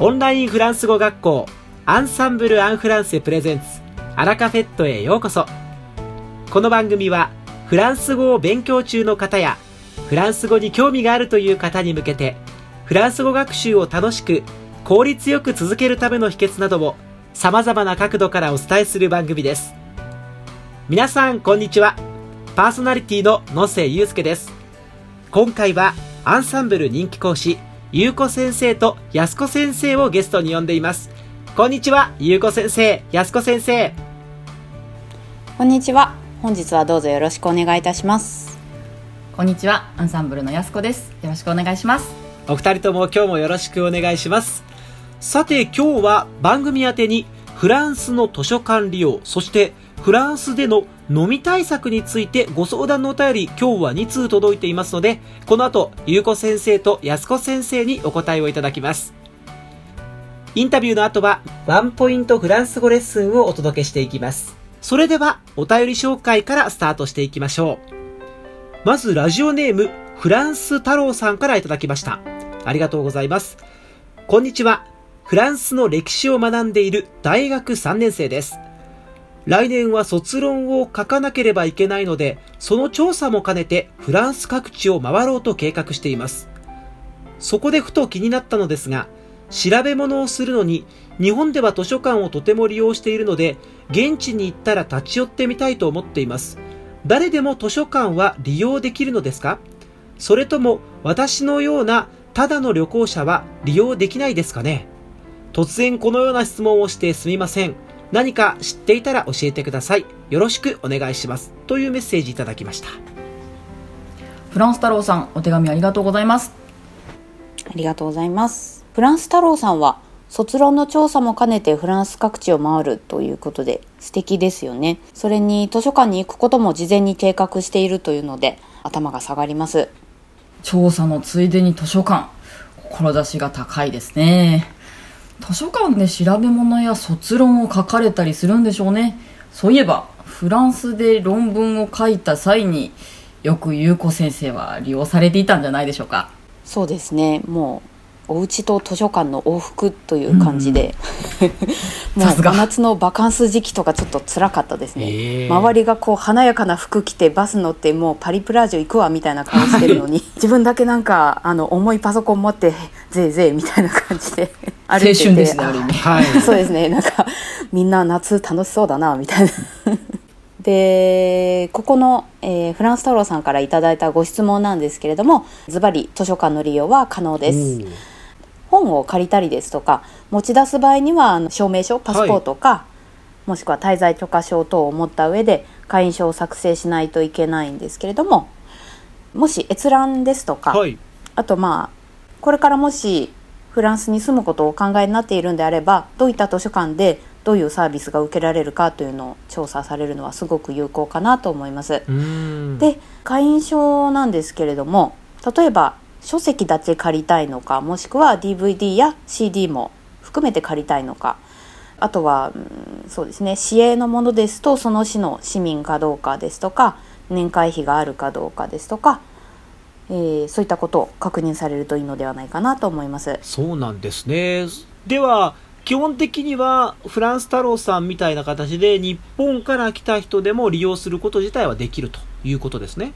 オンラインフランス語学校アンサンブル・アン・フランセプレゼンツアラカフェットへようこそ。この番組はフランス語を勉強中の方やフランス語に興味があるという方に向けてフランス語学習を楽しく効率よく続けるための秘訣などを様々な角度からお伝えする番組です。皆さんこんにちは。パーソナリティの野瀬祐介です。今回はアンサンブル人気講師ゆうこ先生とやすこ先生をゲストに呼んでいます。こんにちはゆうこ先生やすこ先生。こんにちは。本日はどうぞよろしくお願いいたします。こんにちはアンサンブルのやすこです。よろしくお願いします。お二人とも今日もよろしくお願いします。さて今日は番組宛てにフランスの図書館利用そしてフランスでの飲み対策についてご相談のお便り今日は2通届いていますのでこの後ゆうこ先生とやすこ先生にお答えをいただきます。インタビューの後はワンポイントフランス語レッスンをお届けしていきます。それではお便り紹介からスタートしていきましょう。まずラジオネームフランス太郎さんからいただきました。ありがとうございます。こんにちは。フランスの歴史を学んでいる大学3年生です。来年は卒論を書かなければいけないので、その調査も兼ねてフランス各地を回ろうと計画しています。そこでふと気になったのですが、調べ物をするのに、日本では図書館をとても利用しているので、現地に行ったら立ち寄ってみたいと思っています。誰でも図書館は利用できるのですか？それとも私のようなただの旅行者は利用できないですかね？突然このような質問をしてすみません。何か知っていたら教えてください。よろしくお願いします。というメッセージいただきました。フランス太郎さんお手紙ありがとうございますありがとうございますフランス太郎さんは卒論の調査も兼ねてフランス各地を回るということで素敵ですよねそれに図書館に行くことも事前に計画しているというので頭が下がります調査のついでに図書館志が高いですね図書館で調べ物や卒論を書かれたりするんでしょうね。そういえばフランスで論文を書いた際によく優子先生は利用されていたんじゃないでしょうか。そうですね。もうお家と図書館の往復という感じで、もうさすが。真夏のバカンス時期とかちょっと辛かったですね、ええ。周りがこう華やかな服着てバス乗ってもうパリプラージュ行くわみたいな顔してるのに。自分だけなんかあの重いパソコン持ってぜいぜいみたいな感じで歩いてて青春ですねはい。そうですねなんかみんな夏楽しそうだなみたいな。でここの、えーフランス太郎さんからいただいたご質問なんですけれどもズバリ図書館の利用は可能です本を借りたりですとか持ち出す場合にはあの証明書パスポートか、もしくは滞在許可証等を持った上で会員証を作成しないといけないんですけれどももし閲覧ですとか、はい。あとまあこれからもしフランスに住むことをお考えになっているんであればどういった図書館でどういうサービスが受けられるかというのを調査されるのはすごく有効かなと思います。で会員証なんですけれども例えば書籍だけ借りたいのかもしくは DVD や CD も含めて借りたいのかあとは、うんそうですね市営のものですとその市の市民かどうかですとか年会費があるかどうかですとか、えーそういったことを確認されるといいのではないかなと思います。そうなんですね。では、基本的にはフランス太郎さんみたいな形で日本から来た人でも利用すること自体はできるということですね。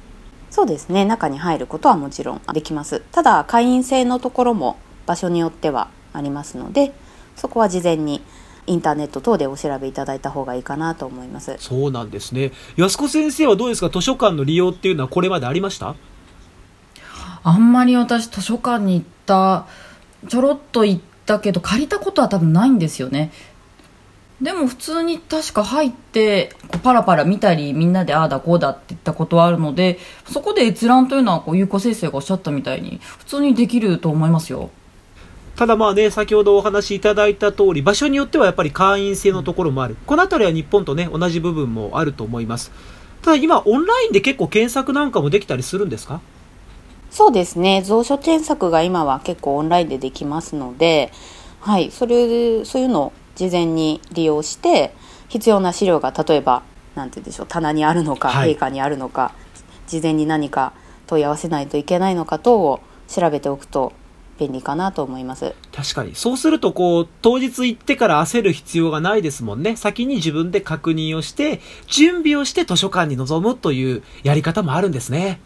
そうですね。中に入ることはもちろんできます。ただ会員制のところも場所によってはありますのでそこは事前にインターネット等でお調べいただいた方がいいかなと思います。そうなんですね。安子先生はどうですか？図書館の利用っていうのはこれまでありました？あんまり私図書館に行ったちょろっと行ったけど借りたことは多分ないんですよねでも普通に確か入ってこうパラパラ見たりみんなでああだこうだって言ったことはあるのでそこで閲覧というのはこう有効先生がおっしゃったみたいに普通にできると思いますよただまあね、先ほどお話しいただいた通り、場所によってはやっぱり会員制のところもある。このあたりは日本とね、同じ部分もあると思います。ただ今、オンラインで結構検索なんかもできたりするんですか？そうですね蔵書検索が今は結構オンラインでできますのではいそれそういうのを事前に利用して必要な資料が例えばなんて言うんでしょう棚にあるのか、はい陛下にあるのか事前に何か問い合わせないといけないのか等を調べておくと便利かなと思います。確かに。そうすると、こう、当日行ってから焦る必要がないですもんね。先に自分で確認をして、準備をして図書館に臨むというやり方もあるんですね。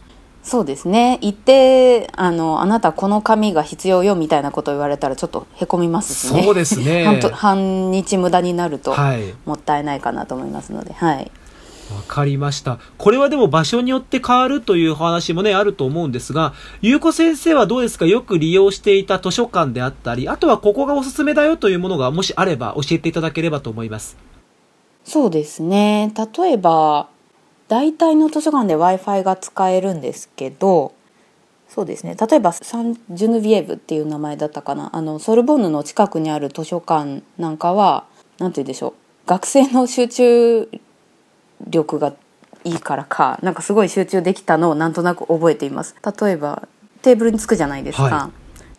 そうですね。行って、あの、あなたこの紙が必要よみたいなことを言われたらちょっとへこみますしね。そうですね 半日無駄になるとはい。もったいないかなと思いますので、はい。わかりました。これはでも場所によって変わるという話もね、あると思うんですが、ゆうこ先生はどうですか？よく利用していた図書館であったり、あとはここがおすすめだよというものがもしあれば教えていただければと思います。そうですね。例えば、大体の図書館で Wi-Fi が使えるんですけど、そうですね。例えば、サンジュヌビエブっていう名前だったかな。あの、ソルボンヌの近くにある図書館なんかは、なんて言うんでしょう。学生の集中力がいいからか、なんかすごい集中できたのをなんとなく覚えています。例えば、テーブルにつくじゃないですか。は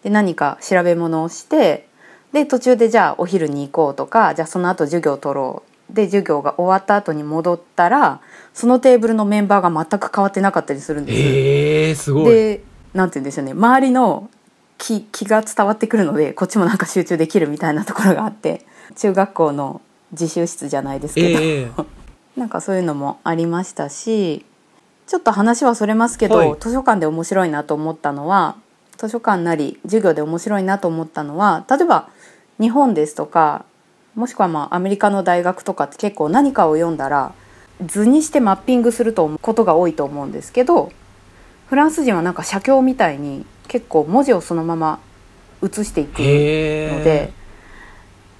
で、何か調べ物をして、で、途中でじゃあお昼に行こうとか、じゃあその後授業を取ろう。で、授業が終わった後に戻ったら、そのテーブルのメンバーが全く変わってなかったりするんです。ええー、すごい。で、なんて言うんでしょうね。周りの気気が伝わってくるので、こっちもなんか集中できるみたいなところがあって、中学校の自習室じゃないですけど、ええ なんかそういうのもありましたしちょっと話はそれますけど、はい図書館で面白いなと思ったのは図書館なり授業で面白いなと思ったのは例えば日本ですとかもしくはまあアメリカの大学とかって結構何かを読んだら図にしてマッピングすると思うことが多いと思うんですけどフランス人はなんか写経みたいに結構文字をそのまま写していくので、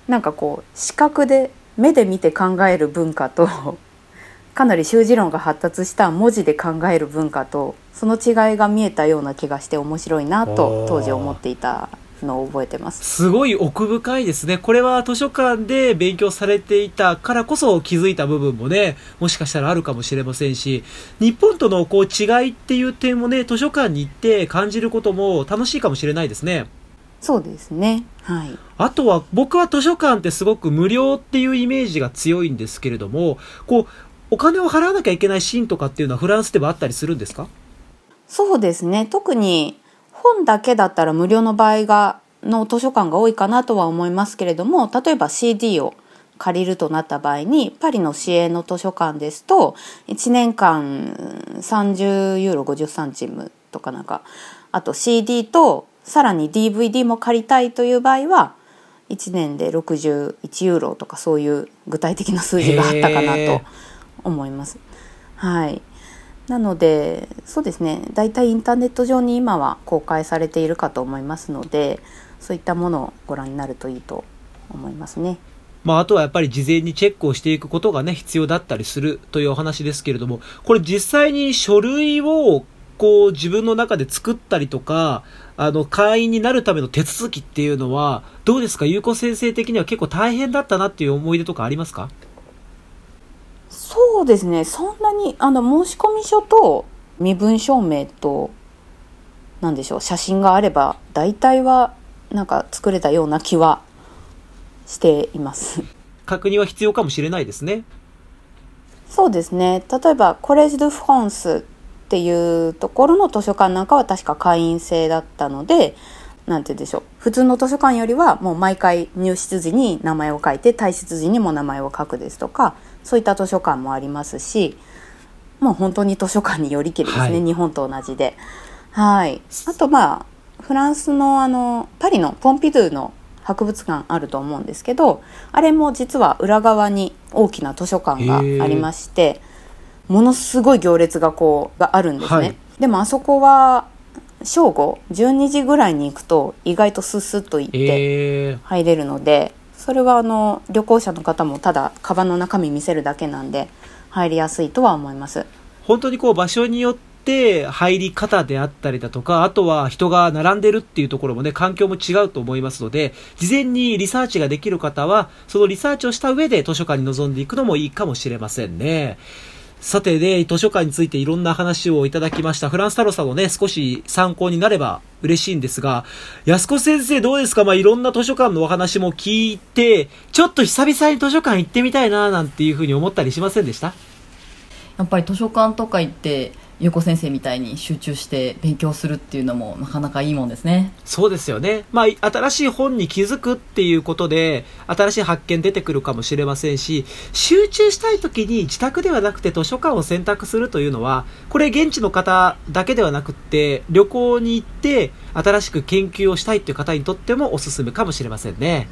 なんかこう視覚で目で見て考える文化と かなり習字論が発達した文字で考える文化とその違いが見えたような気がして面白いなと当時思っていたのを覚えてます。すごい奥深いですね。これは図書館で勉強されていたからこそ気づいた部分もね、もしかしたらあるかもしれませんし、日本とのこう違いっていう点もね、図書館に行って感じることも楽しいかもしれないですね。そうですね。はい。あとは僕は図書館ってすごく無料っていうイメージが強いんですけれども、こう、お金を払わなきゃいけないシーンとかっていうのはフランスではあったりするんですか？そうですね。特に本だけだったら無料の場合がの図書館が多いかなとは思いますけれども、例えば CD を借りるとなった場合に、パリの市営の図書館ですと、1年間30ユーロ50サンチムとかなんか、あと CD とさらに DVD も借りたいという場合は、1年で61ユーロとかそういう具体的な数字があったかなと思います。はい。なのでそうですね。大体インターネット上に今は公開されているかと思いますのでそういったものをご覧になるといいと思いますね。まあ、あとはやっぱり事前にチェックをしていくことがね、必要だったりするというお話ですけれども、これ実際に書類を、こう、自分の中で作ったりとか、あの、会員になるための手続きっていうのは、どうですか？有効先生的には結構大変だったなっていう思い出とかありますか？そうですねそんなにあの申込書と身分証明と何でしょう写真があれば大体はなんか作れたような気はしています。確認は必要かもしれないですね。そうですね例えばコレージ・ドゥ・フランスっていうところの図書館なんかは確か会員制だったのでなんて言うんでしょう普通の図書館よりはもう毎回入室時に名前を書いて退室時にも名前を書くですとかそういった図書館もありますしもう本当に図書館によりきりですね、はい。日本と同じで。はい。あとまあフランスのあのパリのポンピドゥの博物館あると思うんですけどあれも実は裏側に大きな図書館がありましてものすごい行列がこうがあるんですね、はい。でもあそこは正午12時ぐらいに行くと意外とスッスッと行ってえー、入れるので、それはあの旅行者の方もただカバンの中身見せるだけなんで入りやすいとは思います本当にこう場所によって入り方であったりだとか、あとは人が並んでるっていうところもね、環境も違うと思いますので、事前にリサーチができる方は、そのリサーチをした上で図書館に臨んでいくのもいいかもしれませんね。さてね、図書館についていろんな話をいただきました。フランス太郎さんのね、少し参考になれば嬉しいんですが、安子先生どうですか？まあ、いろんな図書館のお話も聞いて、ちょっと久々に図書館行ってみたいな、なんていうふうに思ったりしませんでした？やっぱり図書館とか行って優子先生みたいに集中して勉強するっていうのもなかなかいいもんですね。そうですよね。まあ、新しい本に気づくっていうことで、新しい発見出てくるかもしれませんし、集中したい時に自宅ではなくて図書館を選択するというのは、これ現地の方だけではなくって、旅行に行って新しく研究をしたいっていう方にとってもおすすめかもしれませんね。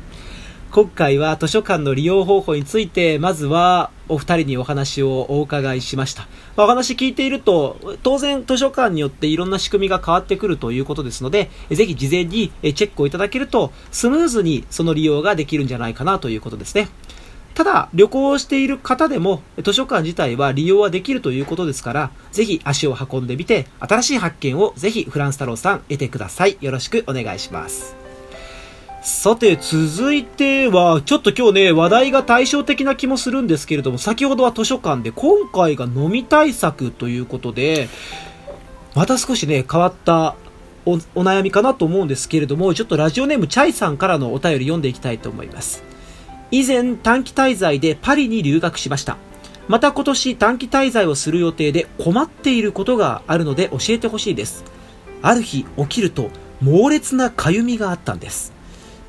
今回は図書館の利用方法について、まずはお二人にお話をお伺いしました。まあ、お話聞いていると、当然図書館によっていろんな仕組みが変わってくるということですので、ぜひ事前にチェックをいただけると、スムーズにその利用ができるんじゃないかなということですね。ただ、旅行をしている方でも、図書館自体は利用はできるということですから、ぜひ足を運んでみて、新しい発見をぜひフランス太郎さん得てください。よろしくお願いします。さて、続いては、ちょっと今日ね、話題が対照的な気もするんですけれども、先ほどは図書館で、今回が飲み対策ということで、また少しね、変わったおお悩みかなと思うんですけれども、ちょっとラジオネームチャイさんからのお便り読んでいきたいと思います。以前、短期滞在でパリに留学しました。また今年短期滞在をする予定で困っていることがあるので教えてほしいです。ある日起きると猛烈なかゆみがあったんです。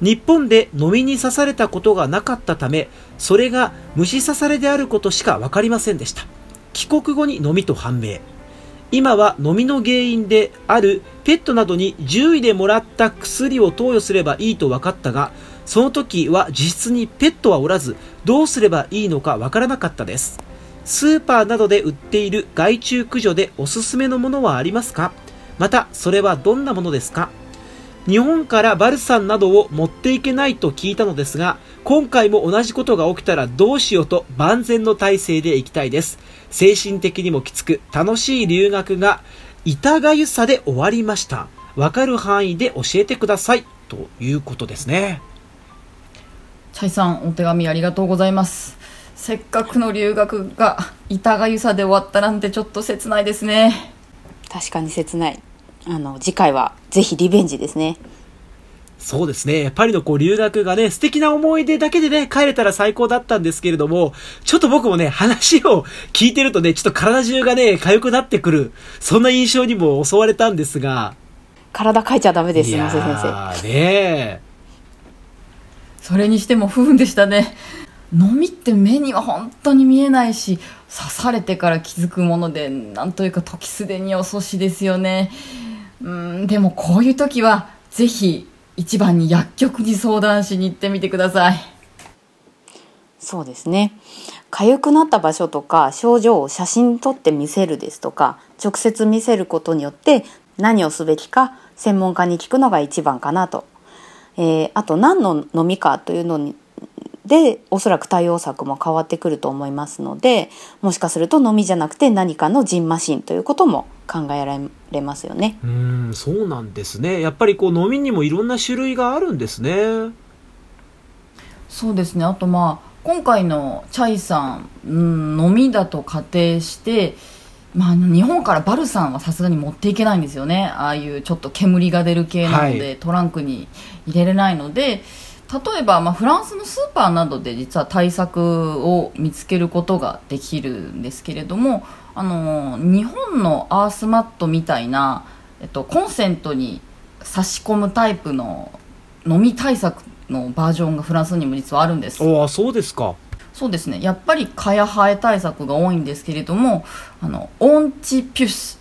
日本で飲みに刺されたことがなかったため、それが虫刺されであることしか分かりませんでした。帰国後に飲みと判明。今は飲みの原因であるペットなどに獣医でもらった薬を投与すればいいと分かったが、その時は実質にペットはおらず、どうすればいいのか分からなかったです。スーパーなどで売っている害虫駆除でおすすめのものはありますか？また、それはどんなものですか？日本からバルサンなどを持っていけないと聞いたのですが、今回も同じことが起きたらどうしようと万全の体制で行きたいです。精神的にもきつく、楽しい留学が痛がゆさで終わりました。わかる範囲で教えてください。ということですね。チャイさん、お手紙ありがとうございます。せっかくの留学が痛がゆさで終わったなんてちょっと切ないですね。確かに切ない。あの、次回はぜひリベンジですね。そうですね。パリのこう留学がね、素敵な思い出だけでね、帰れたら最高だったんですけれども、ちょっと僕もね、話を聞いてるとね、ちょっと体中がね、痒くなってくる、そんな印象にも襲われたんですが。体かいちゃダメです、先生。ねそれにしても不運でしたね。飲みって目には本当に見えないし、刺されてから気づくもので、なんというか時すでに遅しですよね。うんでもこういう時はぜひ一番に薬局に相談しに行ってみてください。そうですね。痒くなった場所とか症状を写真撮って見せるですとか直接見せることによって何をすべきか専門家に聞くのが一番かなと、えー、あと何の飲みかというのにでおそらく対応策も変わってくると思いますのでもしかすると飲みじゃなくて何かのジンマシンということも考えられますよね。うんそうなんですねやっぱりこう飲みにもいろんな種類があるんですね。そうですねあとまあ今回のチャイさん、うん、飲みだと仮定してまあ、日本からバルサンはさすがに持っていけないんですよねああいうちょっと煙が出る系なので、はい、トランクに入れれないので例えば、まあ、フランスのスーパーなどで実は対策を見つけることができるんですけれどもあの日本のアースマットみたいな、えっと、コンセントに差し込むタイプの飲み対策のバージョンがフランスにも実はあるんです。あそうですか。そうですね。やっぱり蚊やハエ対策が多いんですけれどもあのオンチピュス。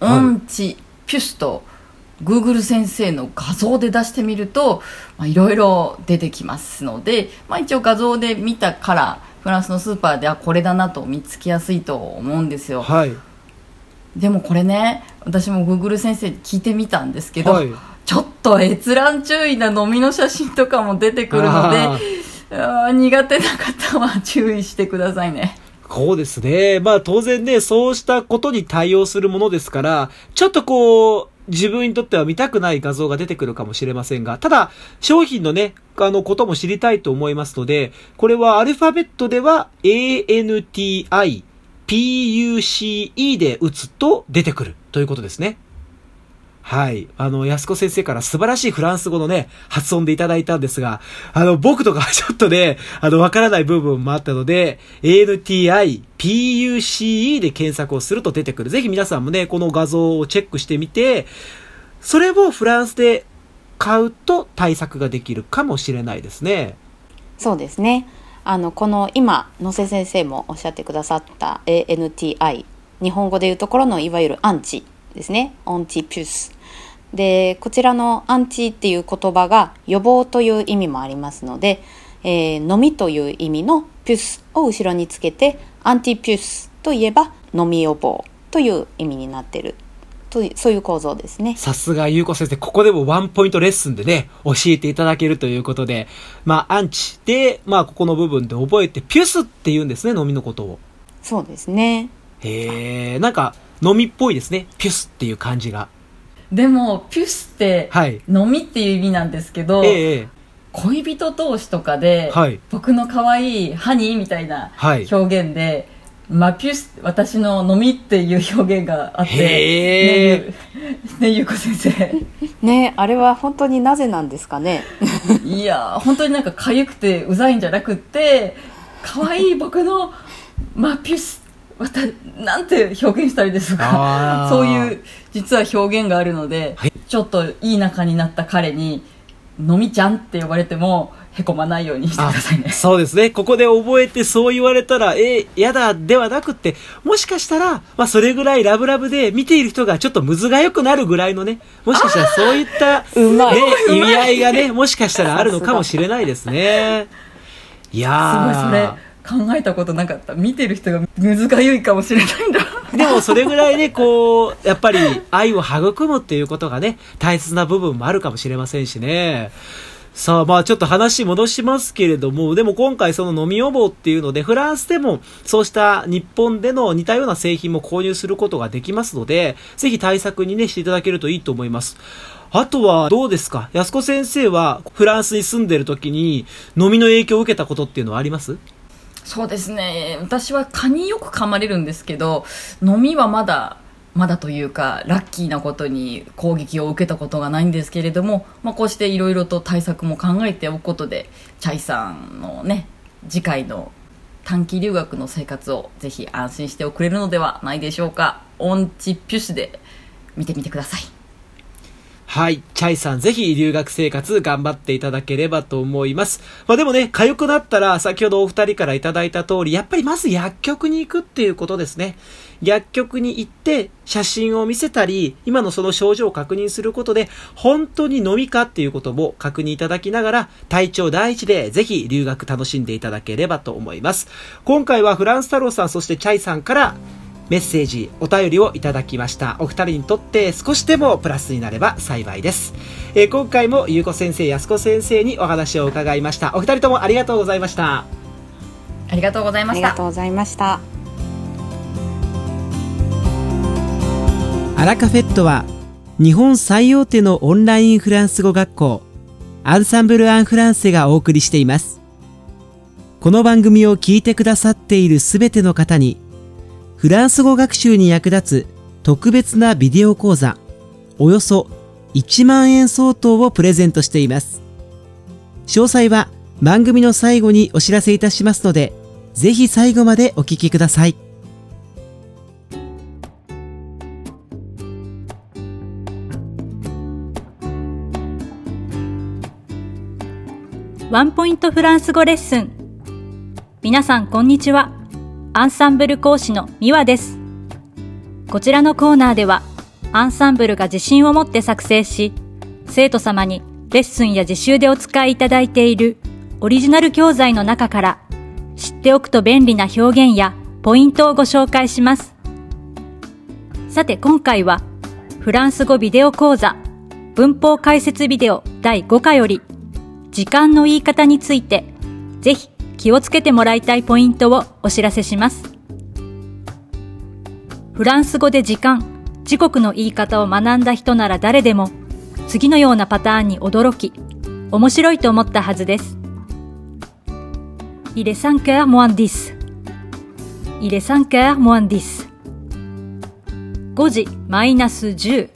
オンチピュスと、はい Google 先生の画像で出してみるといろいろ出てきますので、まあ、一応画像で見たからフランスのスーパーであこれだなと見つけやすいと思うんですよ、はい、でもこれね私も Google 先生に聞いてみたんですけど、はい、ちょっと閲覧注意な飲みの写真とかも出てくるのであ苦手な方は注意してくださいね。そうですね。まあ当然ね、そうしたことに対応するものですから、ちょっとこう、自分にとっては見たくない画像が出てくるかもしれませんが、ただ、商品のね、あの、ことも知りたいと思いますので、これはアルファベットでは ANTI、PUCE で打つと出てくるということですね。はい。あの、安子先生から素晴らしいフランス語のね、発音でいただいたんですが、あの、僕とか ちょっとね、あの、わからない部分もあったので、ANTI、PUCE で検索をすると出てくる。ぜひ皆さんもね、この画像をチェックしてみて、それをフランスで買うと対策ができるかもしれないですね。そうですねあのこの今野瀬先生もおっしゃってくださった ANTI 日本語でいうところのいわゆるアンチですねオンチピュスでこちらのアンチっていう言葉が予防という意味もありますので、えー飲みという意味のピュスを後ろにつけてアンティピュスといえば飲み予防という意味になってるというそういう構造ですねさすが、ゆうこ先生、ここでもワンポイントレッスンでね、教えていただけるということで、まあ、アンチで、まあ、ここの部分で覚えて、ピュスって言うんですね、飲みのことを。そうですねへえ、なんか、飲みっぽいですね、ピュスっていう感じが。でもピュスってはい。飲みっていう意味なんですけど、ええええ、恋人同士とかで、はい。僕の可愛いハニーみたいなはい。表現で、まあ、ピュス私の飲みっていう表現があってへーねゆねゆうこ先生。ねあれは本当になぜなんですかね？いや本当になんか痒くてうざいんじゃなくって可愛い僕のまあピュスわたなんて表現したらいいですか？そういう実は表現があるので、はい。ちょっといい仲になった彼に「飲みちゃん」って呼ばれてもへこまないようにしてくださいね。そうですね。ここで覚えてそう言われたら、えー、やだ、ではなくって、もしかしたら、まあ、それぐらいラブラブで見ている人がちょっとむずが良くなるぐらいのね、もしかしたらそういった、うまい。ね、意味合いがね、もしかしたらあるのかもしれないですね。いやー。すごいそれ考えたことなかった見てる人がむずがゆいかもしれないんだ でもそれぐらいね、こう、やっぱり愛を育むっていうことがね、大切な部分もあるかもしれませんしね。さあ、まあちょっと話戻しますけれども、でも今回その飲み予防っていうので、フランスでもそうした日本での似たような製品も購入することができますので、ぜひ対策にね、していただけるといいと思います。あとはどうですか？安子先生はフランスに住んでる時に飲みの影響を受けたことっていうのはあります？そうですね。私は蚊によく噛まれるんですけど飲みはまだまだというかラッキーなことに攻撃を受けたことがないんですけれども、まあ、こうしていろいろと対策も考えておくことでチャイさんのね次回の短期留学の生活をぜひ安心して送れるのではないでしょうか。オンチピュシで見てみてください。はい。チャイさん、ぜひ留学生活頑張っていただければと思います。まあでもね、痒くなったら、先ほどお二人からいただいた通り、やっぱりまず薬局に行くっていうことですね。薬局に行って、写真を見せたり、今のその症状を確認することで、本当に飲みかっていうことも確認いただきながら、体調第一でぜひ留学楽しんでいただければと思います。今回はフランス太郎さん、そしてチャイさんから、メッセージ、お便りをいただきました。お二人にとって少しでもプラスになれば幸いです。えー今回もゆうこ先生、やすこ先生にお話を伺いました。お二人ともありがとうございました。ありがとうございあましたりがとうございましたアラカフェットは日本最大手のオンラインフランス語学校アンサンブル・アン・フランセがお送りしていますこの番組を聞いてくださっているすべての方にフランス語学習に役立つ特別なビデオ講座およそ1万円相当をプレゼントしています詳細は番組の最後にお知らせいたしますのでぜひ最後までお聞きくださいワンポイントフランス語レッスン。皆さんこんにちは。アンサンブル講師のミワです。こちらのコーナーでは、アンサンブルが自信を持って作成し、生徒様にレッスンや自習でお使いいただいているオリジナル教材の中から、知っておくと便利な表現やポイントをご紹介します。さて今回は、フランス語ビデオ講座、文法解説ビデオ第5課より、時間の言い方について、ぜひ気をつけてもらいたいポイントをお知らせします。フランス語で時間、時刻の言い方を学んだ人なら誰でも、次のようなパターンに驚き、面白いと思ったはずです。Il est 5 heures moins 10. Il est 5 heures moins 10. 5時マイナス10。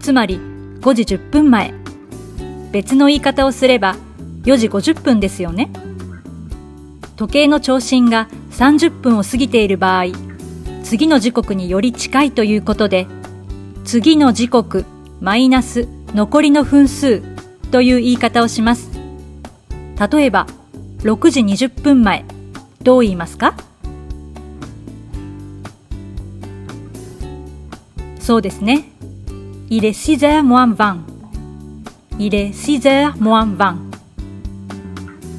つまり5時10分前。別の言い方をすれば4時50分ですよね。時計の長針が30分を過ぎている場合、次の時刻により近いということで、次の時刻マイナス残りの分数という言い方をします。例えば、6時20分前、どう言いますか？そうですね。Il est 6 h moins 20. Il est 6 h moins 20.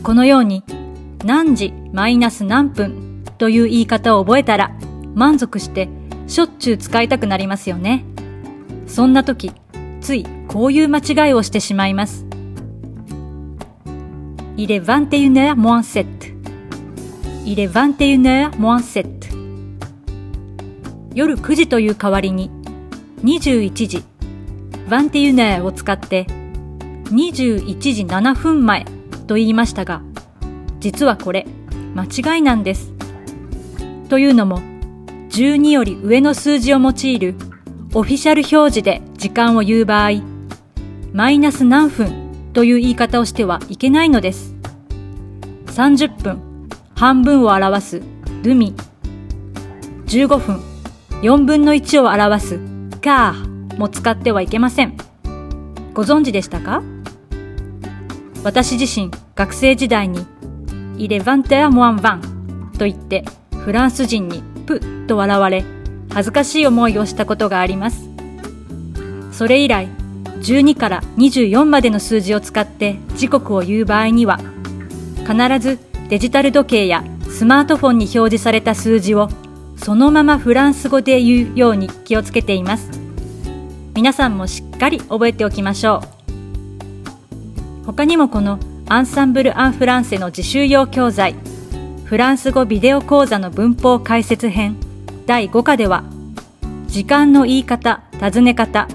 このように、何時マイナス何分という言い方を覚えたら、満足してしょっちゅう使いたくなりますよね。そんな時、ついこういう間違いをしてしまいます。Il est 21 heures moins 7. Il est 21 heures moins 7. 夜9時という代わりに21時21 heures を使って21時7分前と言いましたが実はこれ間違いなんです。というのも12より上の数字を用いるオフィシャル表示で時間を言う場合マイナス何分という言い方をしてはいけないのです。30分、半分を表すルミ。15分、4分の1を表すカーも使ってはいけません。ご存知でしたか？私自身学生時代にイレヴァンテアモアンバンと言ってフランス人にプッと笑われ恥ずかしい思いをしたことがあります。それ以来12から24までの数字を使って時刻を言う場合には必ずデジタル時計やスマートフォンに表示された数字をそのままフランス語で言うように気をつけています皆さんもしっかり覚えておきましょう他にもこのアンサンブル・アン・フランセの自習用教材フランス語ビデオ講座の文法解説編第5課では時間の言い方、尋ね方、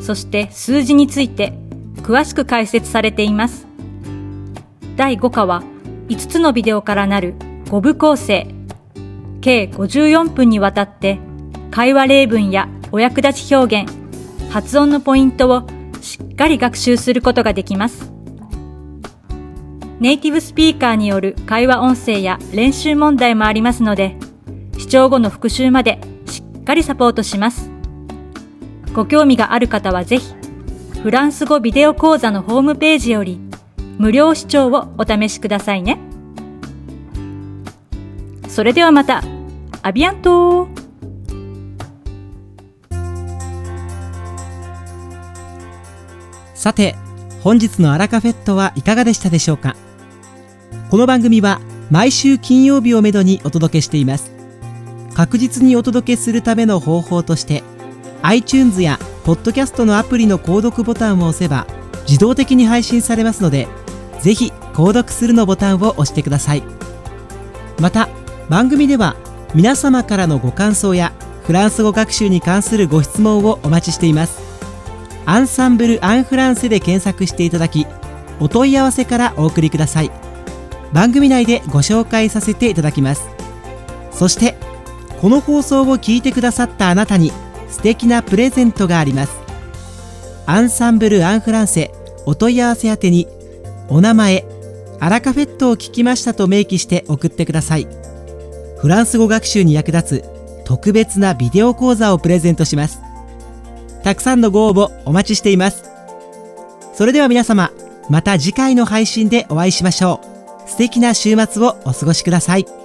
そして数字について詳しく解説されています。第5課は5つのビデオからなる5部構成、計54分にわたって会話例文やお役立ち表現、発音のポイントをしっかり学習することができます。ネイティブスピーカーによる会話音声や練習問題もありますので、視聴後の復習までしっかりサポートします。ご興味がある方はぜひ、フランス語ビデオ講座のホームページより無料視聴をお試しくださいね。それではまた、アビアントさて、本日のアラカフェットはいかがでしたでしょうか？この番組は毎週金曜日をめどにお届けしています。確実にお届けするための方法として、iTunes や Podcast のアプリの購読ボタンを押せば自動的に配信されますのでぜひ購読するのボタンを押してください。また番組では皆様からのご感想やフランス語学習に関するご質問をお待ちしています。アンサンブル・アン・フランセで検索していただきお問い合わせからお送りください。番組内でご紹介させていただきます。そしてこの放送を聞いてくださったあなたに素敵なプレゼントがあります。アンサンブル・アン・フランセお問い合わせ宛てにお名前アラカフェットを聞きましたと明記して送ってください。フランス語学習に役立つ特別なビデオ講座をプレゼントします。たくさんのご応募お待ちしています。それでは皆様また次回の配信でお会いしましょう。素敵な週末をお過ごしください。